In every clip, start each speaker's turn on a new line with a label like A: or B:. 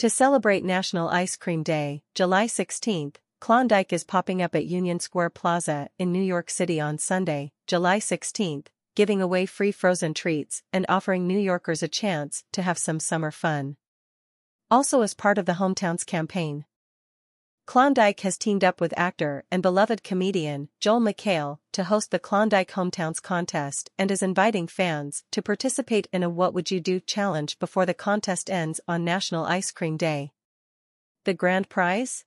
A: To celebrate National Ice Cream Day, July 16th, Klondike is popping up at Union Square Plaza in New York City on Sunday, July 16th, giving away free frozen treats and offering New Yorkers a chance to have some summer fun. Also as part of the Hometowns campaign, Klondike has teamed up with actor and beloved comedian Joel McHale to host the Klondike Hometowns contest and is inviting fans to participate in a What Would You Do challenge before the contest ends on National Ice Cream Day. The grand prize?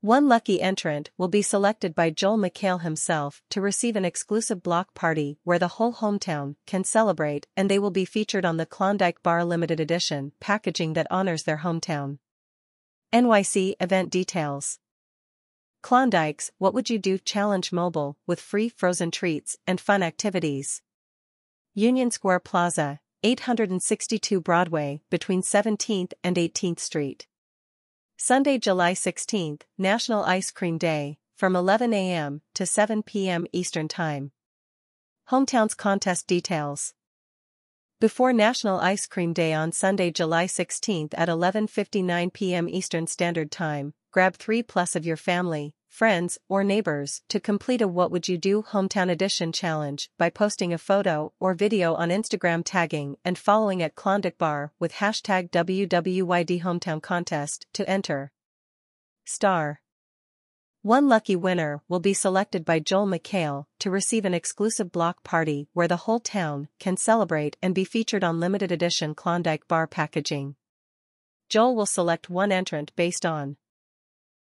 A: One lucky entrant will be selected by Joel McHale himself to receive an exclusive block party where the whole hometown can celebrate and they will be featured on the Klondike Bar Limited Edition packaging that honors their hometown. NYC event details. Klondike's What Would You Do Challenge Mobile with free frozen treats and fun activities. Union Square Plaza, 862 Broadway, between 17th and 18th Street. Sunday, July 16th, National Ice Cream Day, from 11 a.m. to 7 p.m. Eastern Time. Hometowns contest details. Before National Ice Cream Day on Sunday, July 16 at 11:59 p.m. Eastern Standard Time, grab 3 plus of your family, friends, or neighbors to complete a What Would You Do Hometown Edition challenge by posting a photo or video on Instagram tagging and following at Klondike Bar with hashtag WWYD Hometown Contest to enter. Star one lucky winner will be selected by Joel McHale to receive an exclusive block party where the whole town can celebrate and be featured on limited edition Klondike bar packaging. Joel will select one entrant based on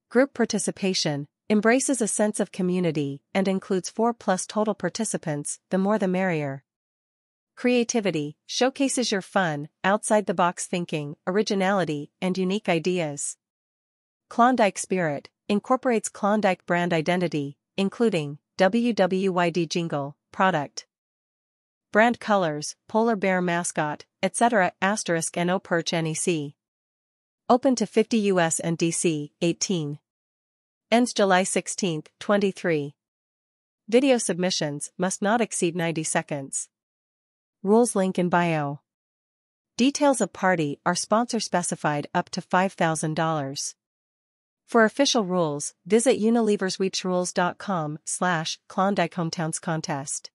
A: group participation, embraces a sense of community and includes 4 plus total participants, the more the merrier. Creativity showcases your fun, outside the box thinking, originality, and unique ideas. Klondike Spirit incorporates Klondike brand identity, including WWYD jingle, product, brand colors, polar bear mascot, etc. Asterisk NO Perch NEC. Open to 50 US and DC, 18. Ends July 16, 23. Video submissions must not exceed 90 seconds. Rules link in bio. Details of party are sponsor specified up to $5,000. For official rules, visit unileversweepsrules.com slash Klondike Hometowns Contest.